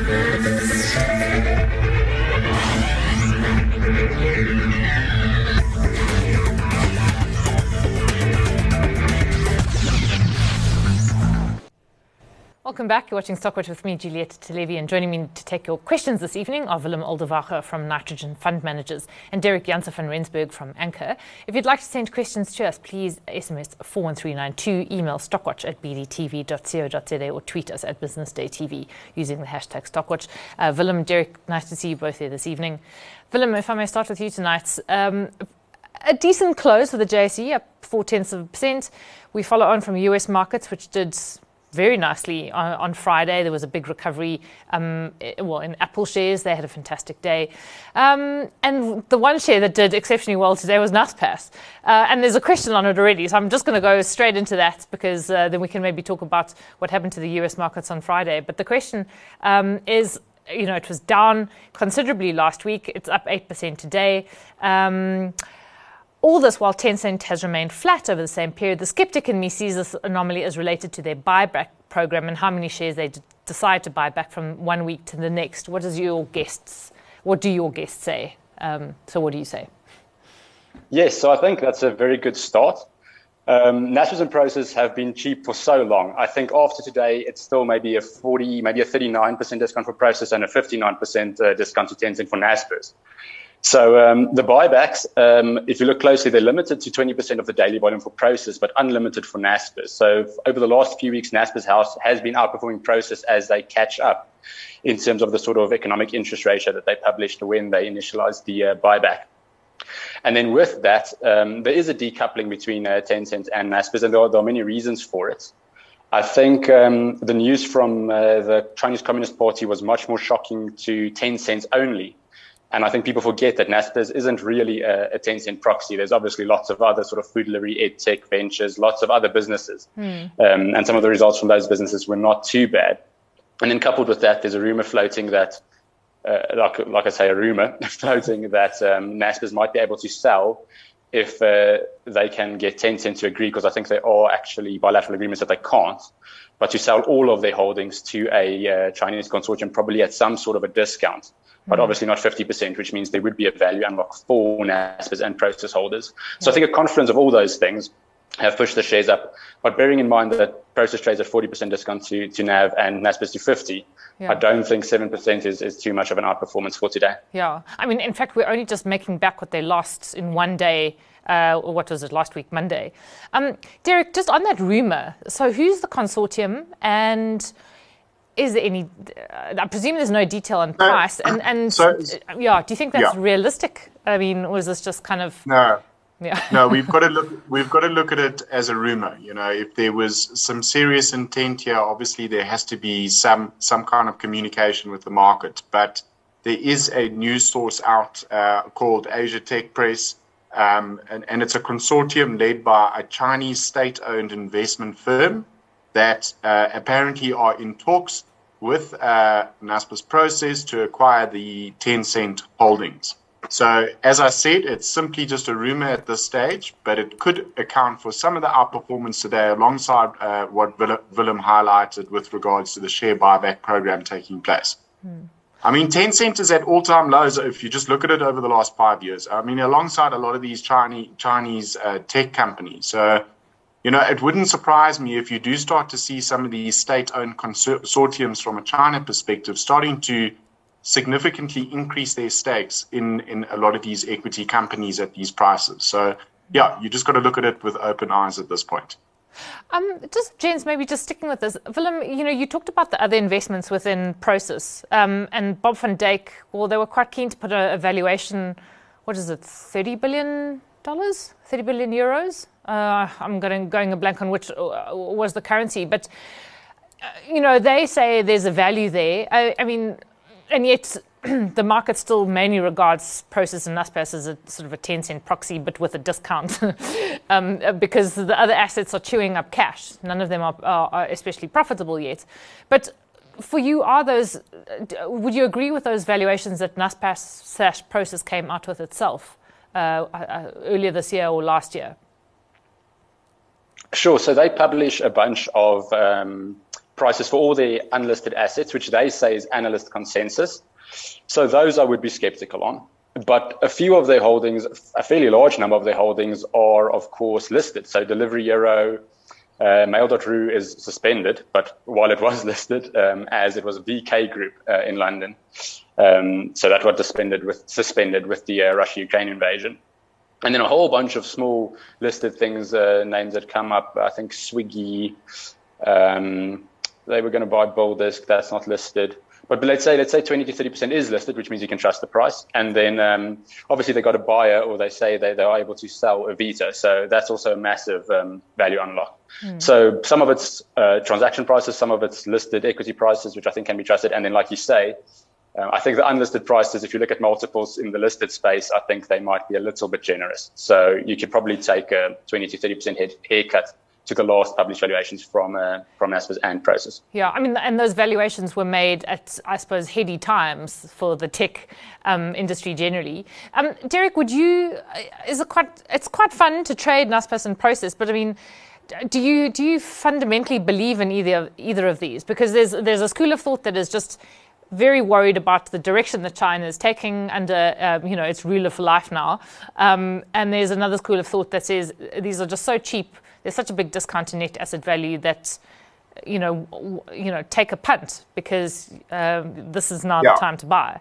Thank you. Welcome back. You're watching Stockwatch with me, Juliette Televi, and joining me to take your questions this evening are Willem Oldewacher from Nitrogen Fund Managers and Derek Janse van Rensburg from Anchor. If you'd like to send questions to us, please SMS 41392, email stockwatch at bdtv.co.za or tweet us at businessdaytv using the hashtag Stockwatch. Uh, Willem, Derek, nice to see you both here this evening. Willem, if I may start with you tonight. Um, a decent close for the JSE, up four tenths of a percent. We follow on from US markets, which did very nicely on, on, Friday. There was a big recovery. Um, well, in Apple shares, they had a fantastic day. Um, and the one share that did exceptionally well today was Naspers. Uh, and there's a question on it already, so I'm just going to go straight into that because uh, then we can maybe talk about what happened to the US markets on Friday. But the question um, is you know, it was down considerably last week. It's up 8% today. Um, all this while Tencent has remained flat over the same period. The skeptic in me sees this anomaly as related to their buyback program and how many shares they d- decide to buy back from one week to the next. What does your guests? What do your guests say? Um, so, what do you say? Yes, so I think that's a very good start. Um, and Prosus have been cheap for so long. I think after today, it's still maybe a 40, maybe a 39% discount for Prosus and a 59% uh, discount to Tencent for Naspers. So um, the buybacks, um, if you look closely, they're limited to 20% of the daily volume for Prosus, but unlimited for Naspers. So over the last few weeks, Naspers House has been outperforming Prosus as they catch up in terms of the sort of economic interest ratio that they published when they initialized the uh, buyback. And then with that, um, there is a decoupling between uh, Tencent and Naspers, and there are, there are, many reasons for it. I think um, the news from uh, the Chinese Communist Party was much more shocking to Tencent only and I think people forget that Naspers isn't really a, a Tencent proxy. There's obviously lots of other sort of food delivery, ed tech ventures, lots of other businesses. Mm. Um, and some of the results from those businesses were not too bad. And then coupled with that, there's a rumor floating that, uh, like, like I say, a rumor floating that um, Naspers might be able to sell if uh, they can get Tencent to agree, because I think there are actually bilateral agreements that they can't, but to sell all of their holdings to a uh, Chinese consortium, probably at some sort of a discount but obviously not 50%, which means there would be a value unlock for Naspers and Prosus holders. So I think a confluence of all those things have pushed the shares up. But bearing in mind that Prosus trades at 40% discount to, to NAV and Naspers to 50, yeah. I don't think 7% is, is too much of an outperformance for today. Yeah. I mean, in fact, we're only just making back what they lost in one day. Uh, what was it last week, Monday? Um, Derek, just on that rumor. So, who's the consortium, and is there any? Uh, I presume there's no detail on price, no. and and so, uh, yeah, do you think that's yeah. realistic? I mean, or is this just kind of no? Yeah. no, we've got to look. We've got to look at it as a rumor. You know, if there was some serious intent here, obviously there has to be some some kind of communication with the market. But there is a news source out uh, called Asia Tech Press, um, and, and it's a consortium led by a Chinese state-owned investment firm that uh, apparently are in talks with uh, Naspers Prosus to acquire the Tencent holdings. So, as I said, it's simply just a rumor at this stage, but it could account for some of the outperformance today alongside uh, what Willem highlighted with regards to the share buyback program taking place. Hmm. I mean, Tencent is at all time lows if you just look at it over the last five years. I mean, alongside a lot of these Chinese, Chinese uh, tech companies. So, you know, it wouldn't surprise me if you do start to see some of these state owned consortiums from a China perspective starting to significantly increase their stakes in, in a lot of these equity companies at these prices. So, yeah, you just got to look at it with open eyes at this point. Um, just James, maybe just sticking with this, Willem. You know, you talked about the other investments within Prosus, um, and Bob van Dijk. Well, they were quite keen to put a, a valuation. What is it, thirty billion dollars, thirty billion euros uh, I'm going, going a blank on which uh, was the currency, but uh, you know they say there's a value there. I, I mean, and yet the market still mainly regards Prosus and Naspers as a sort of a Tencent proxy, but with a discount, um, because the other assets are chewing up cash. None of them are, are, are especially profitable yet. But for you, are those? Would you agree with those valuations that Naspers slash came out with itself uh, uh, earlier this year or last year? Sure. So they publish a bunch of um, prices for all the unlisted assets, which they say is analyst consensus. So those I would be skeptical on. But a few of their holdings, a fairly large number of their holdings, are of course listed. So Delivery Hero, uh, Mail.ru is suspended, but while it was listed um, as it was a VK group uh, in London, um, so that was suspended with suspended with the uh, Russia-Ukraine invasion, and then a whole bunch of small listed things, uh, names that come up. I think Swiggy, um, they were going to buy BillDesk, that's not listed. But, but let's say let's say 20 to 30 percent is listed, which means you can trust the price. And then um, obviously they got a buyer, or they say they, they are able to sell Avito. So that's also a massive um, value unlock. Mm. So some of it's uh, transaction prices, some of it's listed equity prices, which I think can be trusted. And then, like you say, uh, I think the unlisted prices, if you look at multiples in the listed space, I think they might be a little bit generous. So you could probably take a 20 to 30 percent haircut to a last published valuations from uh, from Naspers and Prosus. Yeah, I mean, and those valuations were made at, I suppose, heady times for the tech um, industry generally. Um, Derek, would you? Uh, is it quite? It's quite fun to trade Naspers and Prosus, but I mean. Do you do you fundamentally believe in either of, either of these? Because there's there's a school of thought that is just very worried about the direction that China is taking under, uh, you know, its ruler for life now. Um, and there's another school of thought that says these are just so cheap there's such a big discount in net asset value that you know you know take a punt because um, this is not yeah. the time to buy.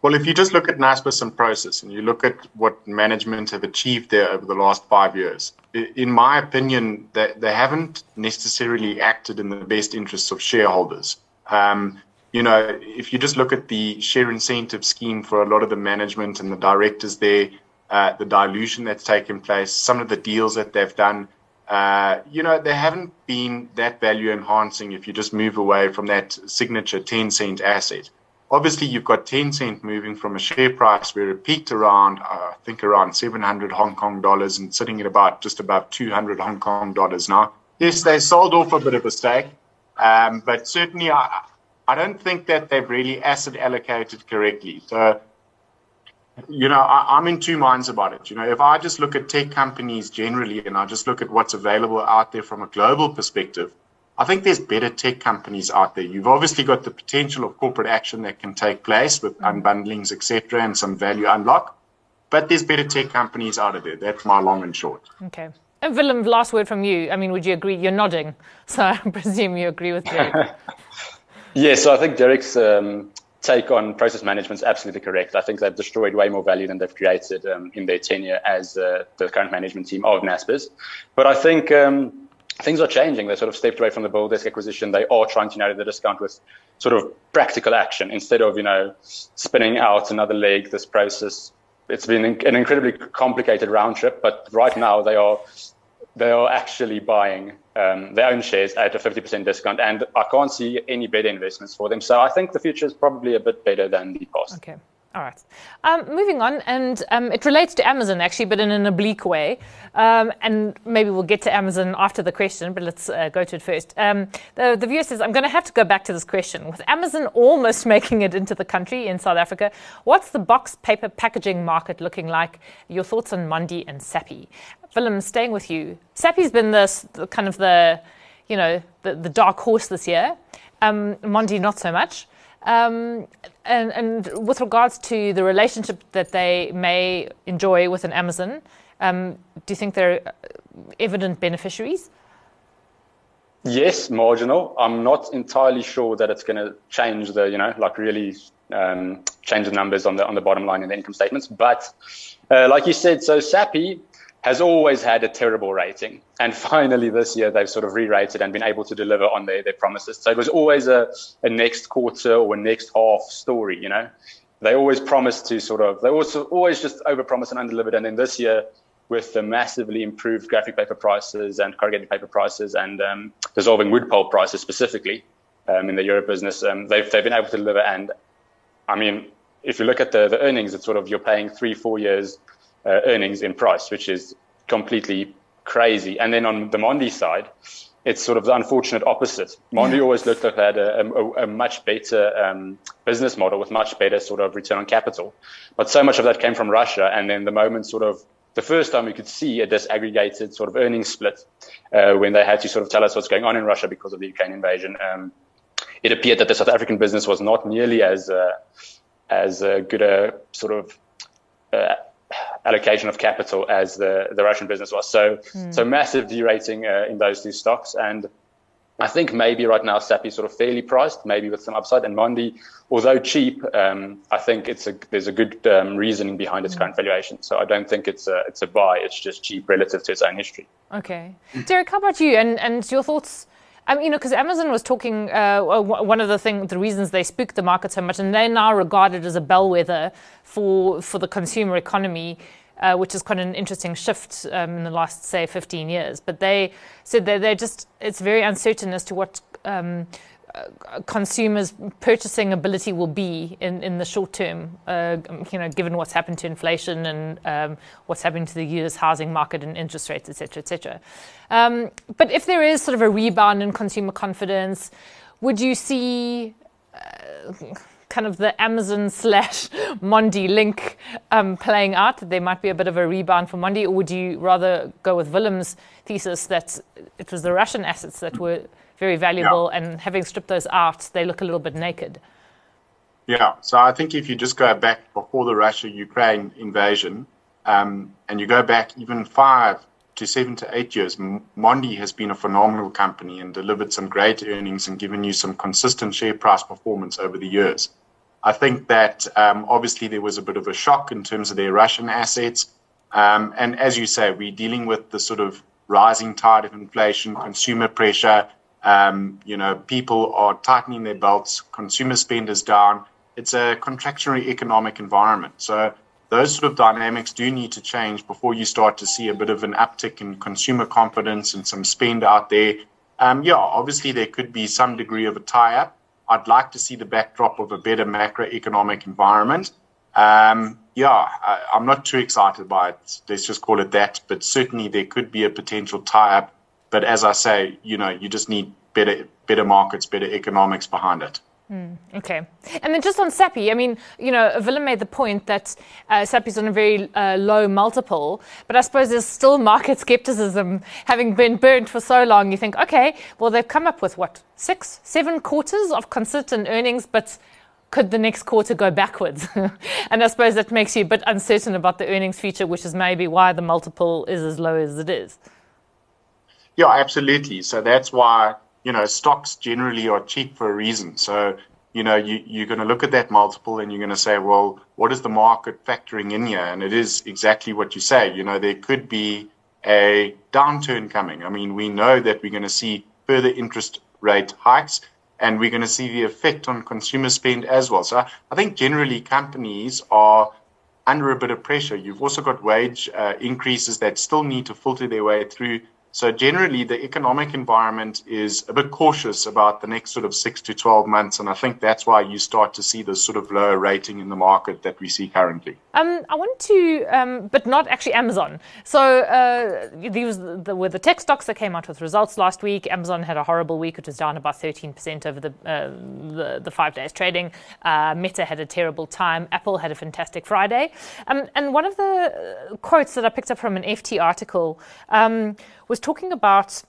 Well, if you just look at Naspers and Prosus and you look at what management have achieved there over the last five years, in my opinion, they, they haven't necessarily acted in the best interests of shareholders. Um, you know, if you just look at the share incentive scheme for a lot of the management and the directors there, uh, the dilution that's taken place, some of the deals that they've done. Uh, you know, they haven't been that value enhancing if you just move away from that signature Tencent asset. Obviously, you've got Tencent moving from a share price where it peaked around, uh, I think, around 700 Hong Kong dollars and sitting at about just above 200 Hong Kong dollars now. Yes, they sold off a bit of a stake, um, but certainly I, I don't think that they've really asset allocated correctly. So you know, I, am in two minds about it. You know, if I just look at tech companies generally and I just look at what's available out there from a global perspective, I think there's better tech companies out there. You've obviously got the potential of corporate action that can take place with mm-hmm. unbundlings, etc., and some value unlock. But there's better tech companies out of there. That's my long and short. Okay. And Willem, last word from you. I mean, would you agree? You're nodding, so I presume you agree with Derek. yes, so I think Derek's um, take on Prosus management is absolutely correct. I think they've destroyed way more value than they've created um, in their tenure as uh, the current management team of Naspers. But I think um, things are changing. They sort of stepped away from the BillDesk acquisition. They are trying to narrow the discount with sort of practical action instead of, you know, spinning out another leg, this Prosus. It's been an incredibly complicated round trip, but right now they are they are actually buying um, their own shares at a 50% discount, and I can't see any better investments for them. So I think the future is probably a bit better than the past. Okay. All right. Um, moving on, and um, it relates to Amazon actually, but in an oblique way. Um, and maybe we'll get to Amazon after the question, but let's uh, go to it first. Um, the, the viewer says, I'm going to have to go back to this question. With Amazon almost making it into the country in South Africa, what's the box paper packaging market looking like? Your thoughts on Mondi and Sappi? Willem, staying with you. Sappi's been this kind of the, you know, the, the dark horse this year. Um, Mondi, not so much. Um, and, and, with regards to the relationship that they may enjoy with an Amazon, um, do you think they're uh, evident beneficiaries? Yes, marginal. I'm not entirely sure that it's going to change the, you know, like really um, change the numbers on the on the bottom line in the income statements. But uh, like you said, so Sappi has always had a terrible rating. And finally, this year, they've sort of re rated and been able to deliver on their, their promises. So it was always a, a next quarter or a next half story, you know. They always promised to sort of, they also always just overpromised and undelivered. And then this year, with the massively improved graphic paper prices and corrugated paper prices and um, dissolving wood pulp prices specifically um, in the Europe business, um, they've, they've been able to deliver. And I mean, if you look at the, the earnings, it's sort of you're paying three, four years uh, earnings in price, which is completely crazy. And then on the Mondi side, it's sort of the unfortunate opposite. Mondi yeah. always looked like they had a, a, a much better um, business model with much better sort of return on capital. But so much of that came from Russia. And then the moment sort of the first time we could see a disaggregated sort of earnings split uh, when they had to sort of tell us what's going on in Russia because of the Ukraine invasion. Um, it appeared that the South African business was not nearly as uh, as uh, good a sort of uh, allocation of capital as the, the Russian business was. So mm. so massive derating uh, in those two stocks and I think maybe right now Sappi is sort of fairly priced, maybe with some upside. And Mondi, although cheap, um, I think it's a, there's a good um, reasoning behind its mm. current valuation. So I don't think it's a, it's a buy. It's just cheap relative to its own history. Okay. Derek, how about you and, and your thoughts? I mean, you know, because Amazon was talking, uh, one of the thing, the reasons they spooked the market so much, and they're now regarded as a bellwether for for the consumer economy uh, which is quite an interesting shift um, in the last, say, 15 years. But they said that they're just, it's very uncertain as to what um, consumers' purchasing ability will be in, in the short term, uh, you know, given what's happened to inflation and um, what's happening to the US housing market and interest rates, et cetera, et cetera. Um, but if there is sort of a rebound in consumer confidence, would you see uh, kind of the Amazon slash Mondi link um, playing out, that there might be a bit of a rebound for Mondi, or would you rather go with Willem's thesis that it was the Russian assets that were very valuable, yeah. and having stripped those out, they look a little bit naked? Yeah, so I think if you just go back before the Russia Ukraine invasion, um, and you go back even five to seven to eight years, Mondi has been a phenomenal company and delivered some great earnings and given you some consistent share price performance over the years. I think that um, obviously there was a bit of a shock in terms of their Russian assets. Um, and as you say, we're dealing with the sort of rising tide of inflation, consumer pressure. Um, you know, people are tightening their belts, consumer spend is down. It's a contractionary economic environment. So those sort of dynamics do need to change before you start to see a bit of an uptick in consumer confidence and some spend out there. Um, yeah, obviously there could be some degree of a tie up. I'd like to see the backdrop of a better macroeconomic environment. Um, yeah, I, am not too excited by it. Let's just call it that. But certainly there could be a potential tie up. But as I say, you know, you just need better, better markets, better economics behind it. Mm, okay. And then just on Sappi, I mean, you know, Willem made the point that uh, Sappi is on a very uh, low multiple, but I suppose there's still market skepticism. Having been burnt for so long, you think, okay, well, they've come up with what, six, seven quarters of consistent earnings, but could the next quarter go backwards? and I suppose that makes you a bit uncertain about the earnings future, which is maybe why the multiple is as low as it is. Yeah, absolutely. So that's why you know, stocks generally are cheap for a reason. So, you know, you, you're going to look at that multiple and you're going to say, well, what is the market factoring in here? And it is exactly what you say. You know, there could be a downturn coming. I mean, we know that we're going to see further interest rate hikes and we're going to see the effect on consumer spend as well. So I think generally companies are under a bit of pressure. You've also got wage uh, increases that still need to filter their way through so generally, the economic environment is a bit cautious about the next sort of six to 12 months. And I think that's why you start to see this sort of lower rating in the market that we see currently. Um, I want to, um, but not actually Amazon. So uh, these the, were the tech stocks that came out with results last week. Amazon had a horrible week, It was down about 13% over the, uh, the, the, five days trading. Uh, Meta had a terrible time. Apple had a fantastic Friday. Um, and one of the quotes that I picked up from an FT article um, was talking about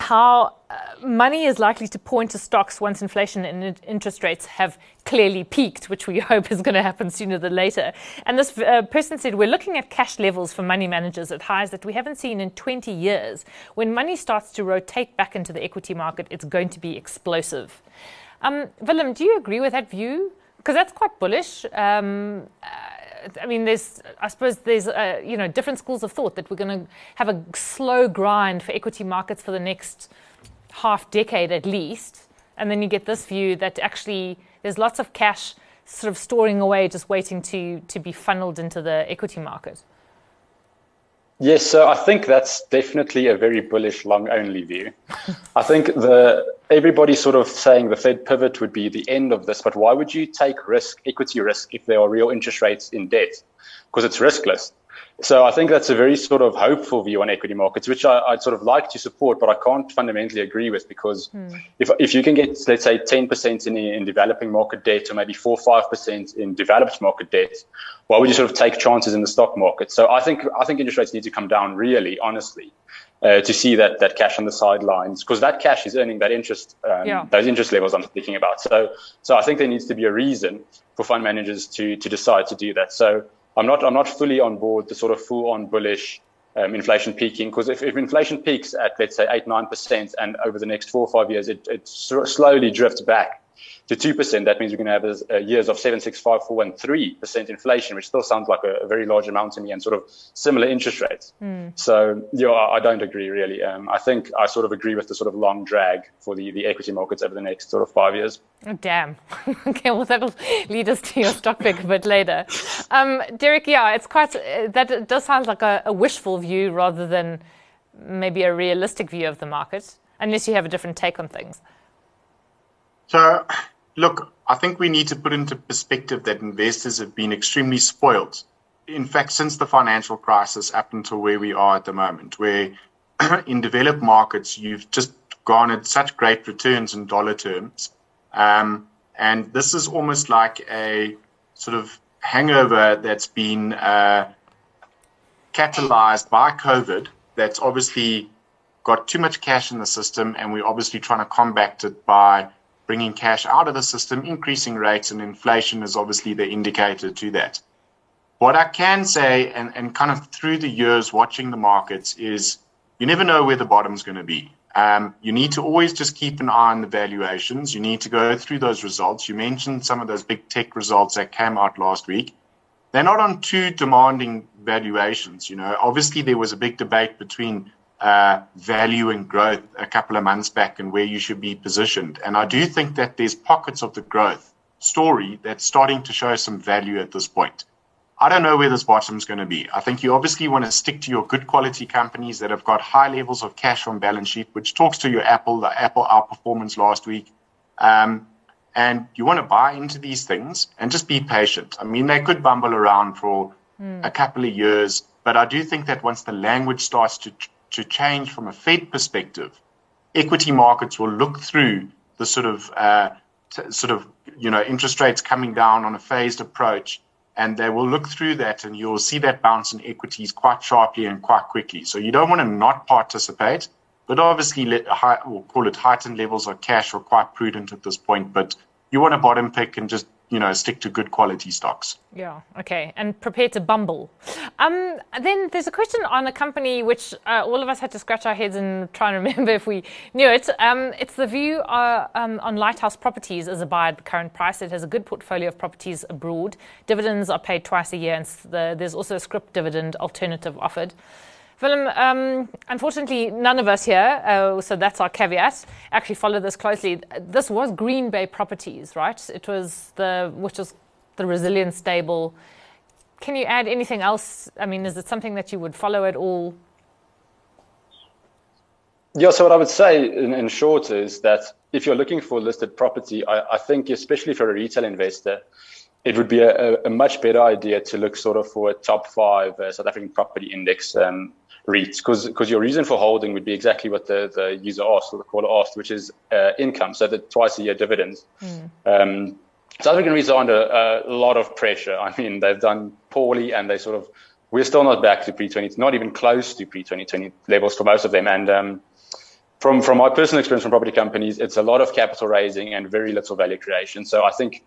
how uh, money is likely to point to stocks once inflation and interest rates have clearly peaked, which we hope is going to happen sooner than later. And this uh, person said, We're looking at cash levels for money managers at highs that we haven't seen in 20 years. When money starts to rotate back into the equity market, it's going to be explosive. Um, Willem, do you agree with that view? Because that's quite bullish. Um, uh, I mean, there's, I suppose there's, uh, you know, different schools of thought that we're going to have a slow grind for equity markets for the next half decade at least. And then you get this view that actually there's lots of cash sort of storing away, just waiting to, to be funneled into the equity market. Yes, so I think that's definitely a very bullish long only view. I think the everybody's sort of saying the Fed pivot would be the end of this, but why would you take risk, equity risk, if there are real interest rates in debt? Because it's riskless. So I think that's a very sort of hopeful view on equity markets, which I, would sort of like to support, but I can't fundamentally agree with because hmm. if, if you can get, let's say, 10% in, in developing market debt or maybe 4 5% in developed market debt, why would you sort of take chances in the stock market? So I think I think interest rates need to come down really, honestly, uh, to see that that cash on the sidelines because that cash is earning that interest, um, yeah. those interest levels I'm speaking about. So so I think there needs to be a reason for fund managers to to decide to do that. So I'm not I'm not fully on board the sort of full on bullish um, inflation peaking because if, if inflation peaks at let's say eight nine percent and over the next four or five years it, it slowly drifts back to 2%, that means we're going to have uh, years of 7, 6, 5, 4, and 3% inflation, which still sounds like a, a, very large amount to me and sort of similar interest rates. Mm. So, yeah, I, I don't agree really. Um, I think I sort of agree with the sort of long drag for the, the equity markets over the next sort of five years. Oh, damn. okay, well, that'll lead us to your stock pick a bit later. Um, Derek, yeah, it's quite, uh, that does sound like a, a wishful view rather than maybe a realistic view of the market, unless you have a different take on things. So Look, I think we need to put into perspective that investors have been extremely spoiled. In fact, since the financial crisis up until where we are at the moment, where in developed markets you've just garnered such great returns in dollar terms. Um, and this is almost like a sort of hangover that's been uh, catalyzed by COVID that's obviously got too much cash in the system, and we're obviously trying to combat it by bringing cash out of the system, increasing rates, and inflation is obviously the indicator to that. What I can say, and, and kind of through the years watching the markets, is you never know where the bottom's going to be. Um, you need to always just keep an eye on the valuations. You need to go through those results. You mentioned some of those big tech results that came out last week. They're not on too demanding valuations. You know, obviously there was a big debate between uh, value and growth a couple of months back and where you should be positioned. And I do think that there's pockets of the growth story that's starting to show some value at this point. I don't know where this bottom is going to be. I think you obviously want to stick to your good quality companies that have got high levels of cash on balance sheet, which talks to your Apple, the Apple outperformance last week. Um, and you want to buy into these things and just be patient. I mean, they could bumble around for mm. a couple of years, but I do think that once the language starts to to change from a Fed perspective, equity markets will look through the sort of uh, t- sort of you know interest rates coming down on a phased approach, and they will look through that, and you'll see that bounce in equities quite sharply and quite quickly. So you don't want to not participate, but obviously let high, we'll call it heightened levels of cash are quite prudent at this point. But you want to bottom pick and just you know, stick to good quality stocks. Yeah, okay, and prepare to bumble. Um, then there's a question on a company which uh, all of us had to scratch our heads and try and remember if we knew it. Um, it's the view uh, um, on Lighthouse Properties as a buy at the current price. It has a good portfolio of properties abroad. Dividends are paid twice a year, and the, there's also a scrip dividend alternative offered. Willem, um, unfortunately, none of us here, uh, so that's our caveat, actually follow this closely. This was Greenbay Properties, right? It was the, which was the resilient stable. Can you add anything else? I mean, is it something that you would follow at all? Yeah, so what I would say in, in short is that if you're looking for listed property, I, I think, especially for a retail investor, it would be a, a, much better idea to look sort of for a top five uh, South African property index um, REITs because because your reason for holding would be exactly what the, the user asked or the caller asked, which is uh, income, so the twice a year dividends. Mm. Um, South African REITs are under a lot of pressure. I mean, they've done poorly, and they sort of we're still not back to pre-20, not even close to pre-2020 levels for most of them. And um, from from my personal experience from property companies, it's a lot of capital raising and very little value creation. So I think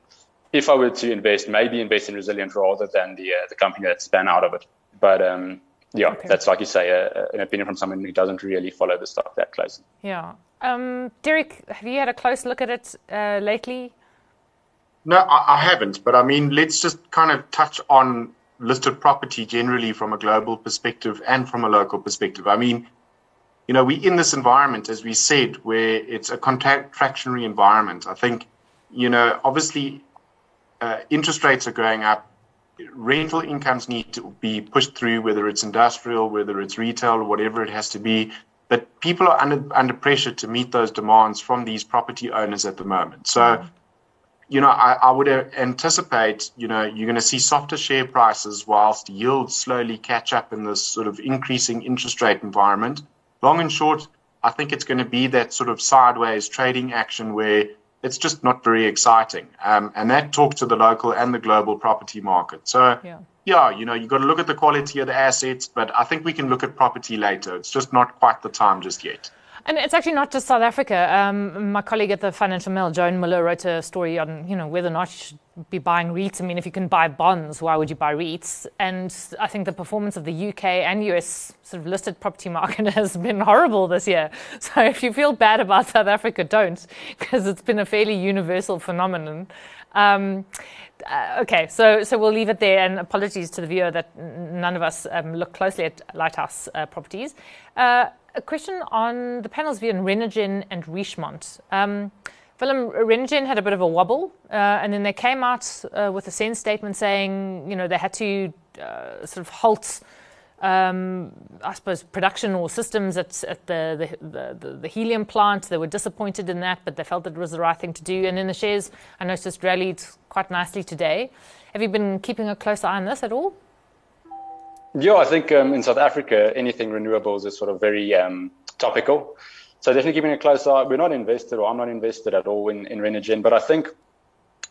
if I were to invest, maybe invest in resilient rather than the uh, the company that span out of it. But um, yeah, okay. that's like you say, uh, an opinion from someone who doesn't really follow the stock that closely. Yeah. Um, Derek, have you had a close look at it uh, lately? No, I, I, haven't. But I mean, let's just kind of touch on listed property generally from a global perspective and from a local perspective. I mean, you know, we in this environment, as we said, where it's a contractionary environment. I think, you know, obviously, uh, interest rates are going up rental incomes need to be pushed through, whether it's industrial, whether it's retail, whatever it has to be. But people are under, under pressure to meet those demands from these property owners at the moment. So, mm-hmm. you know, I, I would uh, anticipate, you know, you're going to see softer share prices whilst yields slowly catch up in this sort of increasing interest rate environment. Long and short, I think it's going to be that sort of sideways trading action where it's just not very exciting. Um, and that talks to the local and the global property market. So, yeah, yeah you know, you've got to look at the quality of the assets, but I think we can look at property later. It's just not quite the time just yet. And it's actually not just South Africa. Um, my colleague at the Financial Mail, Joan Muller, wrote a story on you know whether or not you should be buying REITs. I mean, if you can buy bonds, why would you buy REITs? And I think the performance of the UK and US sort of listed property market has been horrible this year. So if you feel bad about South Africa, don't, because it's been a fairly universal phenomenon. Um, uh, okay, so so we'll leave it there. And apologies to the viewer that none of us um, look closely at lighthouse uh, properties. Uh, a question on the panel's view on Renergen and Richemont. Um, Willem, Renergen had a bit of a wobble, uh, and then they came out uh, with a SENS statement saying, you know, they had to uh, sort of halt, um, I suppose, production or systems at, at the, the, the, the, helium plant. They were disappointed in that, but they felt that it was the right thing to do. And then the shares, I noticed, rallied quite nicely today. Have you been keeping a close eye on this at all? Yeah, I think um, in South Africa, anything renewables is sort of very um, topical. So definitely keeping a close eye. We're not invested, or I'm not invested at all in, in Renergen, but I think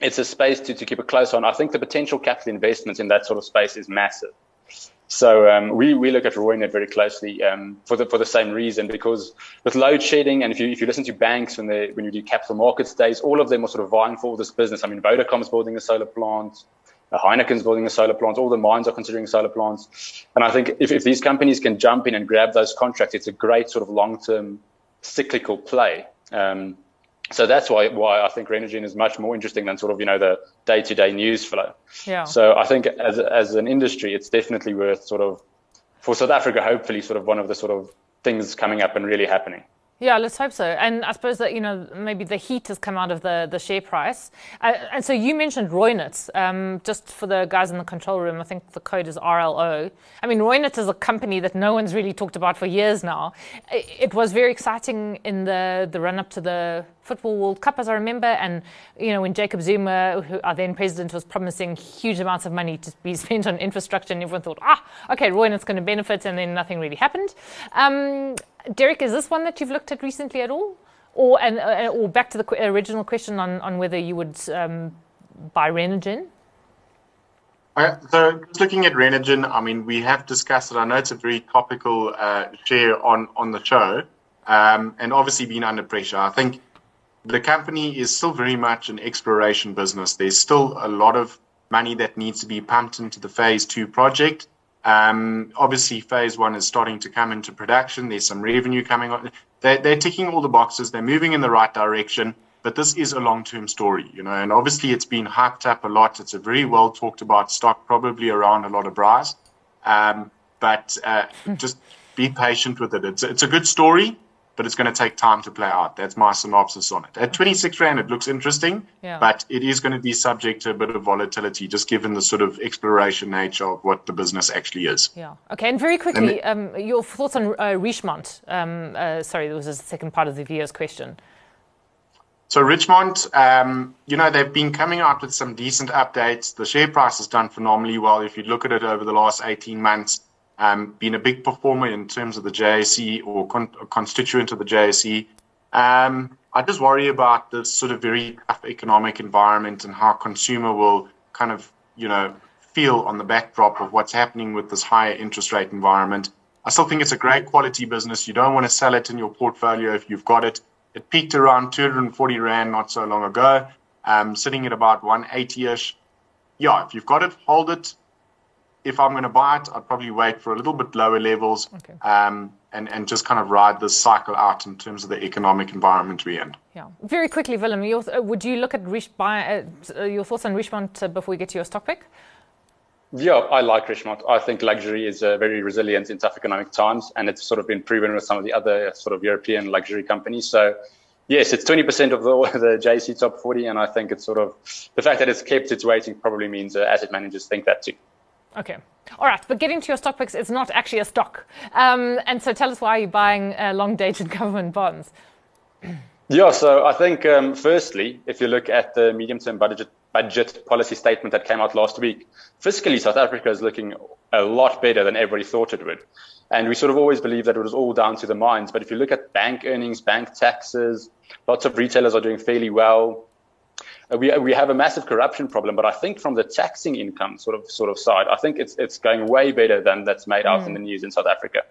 it's a space to, to keep a close on. I think the potential capital investments in that sort of space is massive. So um, we, we look at Reunert very closely um, for the for the same reason because with load shedding and if you if you listen to banks when they when you do capital markets days, all of them are sort of vying for this business. I mean, Vodacom's building a solar plant. Heineken's building a solar plant. All the mines are considering solar plants. And I think if, if these companies can jump in and grab those contracts, it's a great sort of long-term cyclical play. Um, so that's why why I think Renergen is much more interesting than sort of you know the day-to-day news flow. Yeah. So I think as as an industry, it's definitely worth sort of for South Africa, hopefully, sort of one of the sort of things coming up and really happening. Yeah, let's hope so. And I suppose that, you know, maybe the heat has come out of the, the share price. Uh, and so you mentioned Reunert. Um, just for the guys in the control room, I think the code is RLO. I mean, Reunert is a company that no one's really talked about for years now. It, it was very exciting in the, the run up to the Football World Cup, as I remember. And, you know, when Jacob Zuma, who our then president, was promising huge amounts of money to be spent on infrastructure, and everyone thought, ah, okay, Reunert's going to benefit, and then nothing really happened. Um, Derek, is this one that you've looked at recently at all? Or, and, uh, or back to the original question on, on whether you would um, buy Renergen? Uh, so, just looking at Renergen, I mean, we have discussed it. I know it's a very topical uh, share on, on the show, um, and obviously been under pressure. I think the company is still very much an exploration business. There's still a lot of money that needs to be pumped into the phase two project. Um, obviously, phase one is starting to come into production. There's some revenue coming on. They're, they're ticking all the boxes. They're moving in the right direction. But this is a long-term story, you know, and obviously it's been hyped up a lot. It's a very well talked about stock, probably around a lot of brass. Um, but uh, just be patient with it. It's, it's a good story but it's going to take time to play out. That's my synopsis on it. At 26 Rand, it looks interesting, yeah. but it is going to be subject to a bit of volatility, just given the sort of exploration nature of what the business actually is. Yeah. Okay. And very quickly, um, your thoughts on uh, Richemont. Um, uh, sorry, there was a second part of the viewer's question. So Richemont, um, you know, they've been coming out with some decent updates. The share price has done phenomenally well. If you look at it over the last 18 months, um, been a big performer in terms of the JSE or con- constituent of the JSE. Um, I just worry about this sort of very tough economic environment and how consumer will kind of, you know, feel on the backdrop of what's happening with this higher interest rate environment. I still think it's a great quality business. You don't want to sell it in your portfolio if you've got it. It peaked around 240 Rand not so long ago, um, sitting at about 180 ish. Yeah, if you've got it, hold it if I'm going to buy it, I'd probably wait for a little bit lower levels okay. um, and, and just kind of ride this cycle out in terms of the economic environment we're in. Yeah. Very quickly, Willem, your, uh, would you look at Rish, buy, uh, your thoughts on Richemont uh, before we get to your stock pick? Yeah, I like Richemont. I think luxury is uh, very resilient in tough economic times, and it's sort of been proven with some of the other sort of European luxury companies. So, yes, it's 20% of the, the JSE top 40, and I think it's sort of the fact that it's kept its weighting probably means uh, asset managers think that too. Okay. All right, but getting to your stock picks, it's not actually a stock. Um, and so tell us why you're buying uh, long dated government bonds. Yeah, so I think um, firstly, if you look at the medium-term budget budget policy statement that came out last week, fiscally South Africa is looking a lot better than everybody thought it would. And we sort of always believed that it was all down to the mines. But if you look at bank earnings, bank taxes, lots of retailers are doing fairly well. Uh, we, we have a massive corruption problem, but I think from the taxing income sort of sort of side, I think it's it's going way better than that's made out mm. in the news in South Africa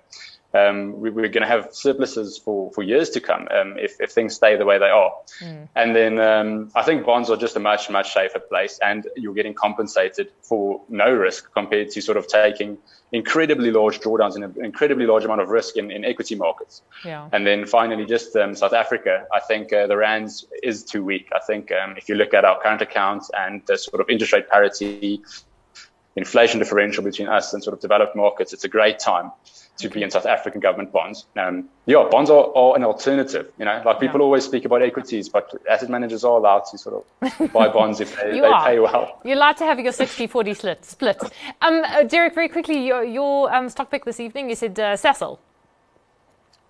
um, we, are going to have surpluses for, for years to come um, if, if things stay the way they are. Mm. And then um, I think bonds are just a much, much safer place and you're getting compensated for no risk compared to sort of taking incredibly large drawdowns and an incredibly large amount of risk in, in equity markets. Yeah. And then finally, just um, South Africa, I think uh, the rands is too weak. I think um, if you look at our current accounts and the sort of interest rate parity, inflation differential between us and sort of developed markets, it's a great time to be in South African government bonds. Um, yeah, bonds are, are, an alternative. You know, like people yeah. always speak about equities, but asset managers are allowed to sort of buy bonds if they, they pay well. You're allowed to have your 60-40 split. split. Um, uh, Derek, very quickly, your, your um, stock pick this evening, you said uh, Sasol.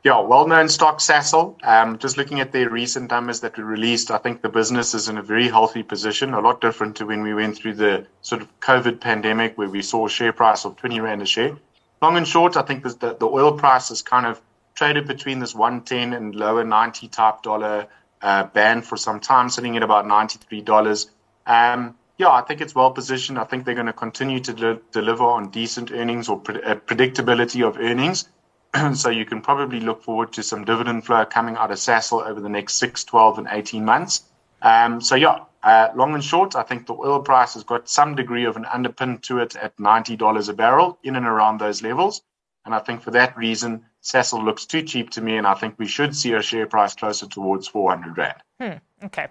Yeah, well-known stock Sasol. Um, just looking at their recent numbers that were released, I think the business is in a very healthy position, a lot different to when we went through the sort of COVID pandemic where we saw a share price of 20 Rand a share long and short, I think the, the oil price has kind of traded between this 110 and lower 90 type dollar uh, band for some time, sitting at about $93. Um, yeah, I think it's well positioned. I think they're going to continue to de- deliver on decent earnings or pre- uh, predictability of earnings. so you can probably look forward to some dividend flow coming out of Sasol over the next 6, 12, and 18 months. Um, so yeah, uh, long and short, I think the oil price has got some degree of an underpin to it at $90 a barrel, in and around those levels. And I think for that reason, Sasol looks too cheap to me, and I think we should see a share price closer towards 400 Rand. Hmm, okay,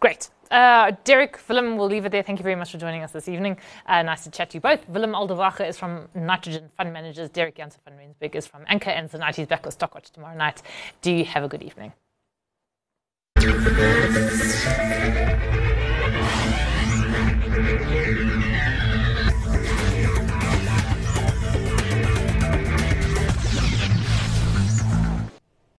great. Uh, Derek, Willem, we'll leave it there. Thank you very much for joining us this evening. Uh, nice to chat to you both. Willem Alderwacher is from Nitrogen Fund Managers. Derek Janse van Rensburg is from Anchor, and Zanight is back with Stockwatch tomorrow night. Do you have a good evening?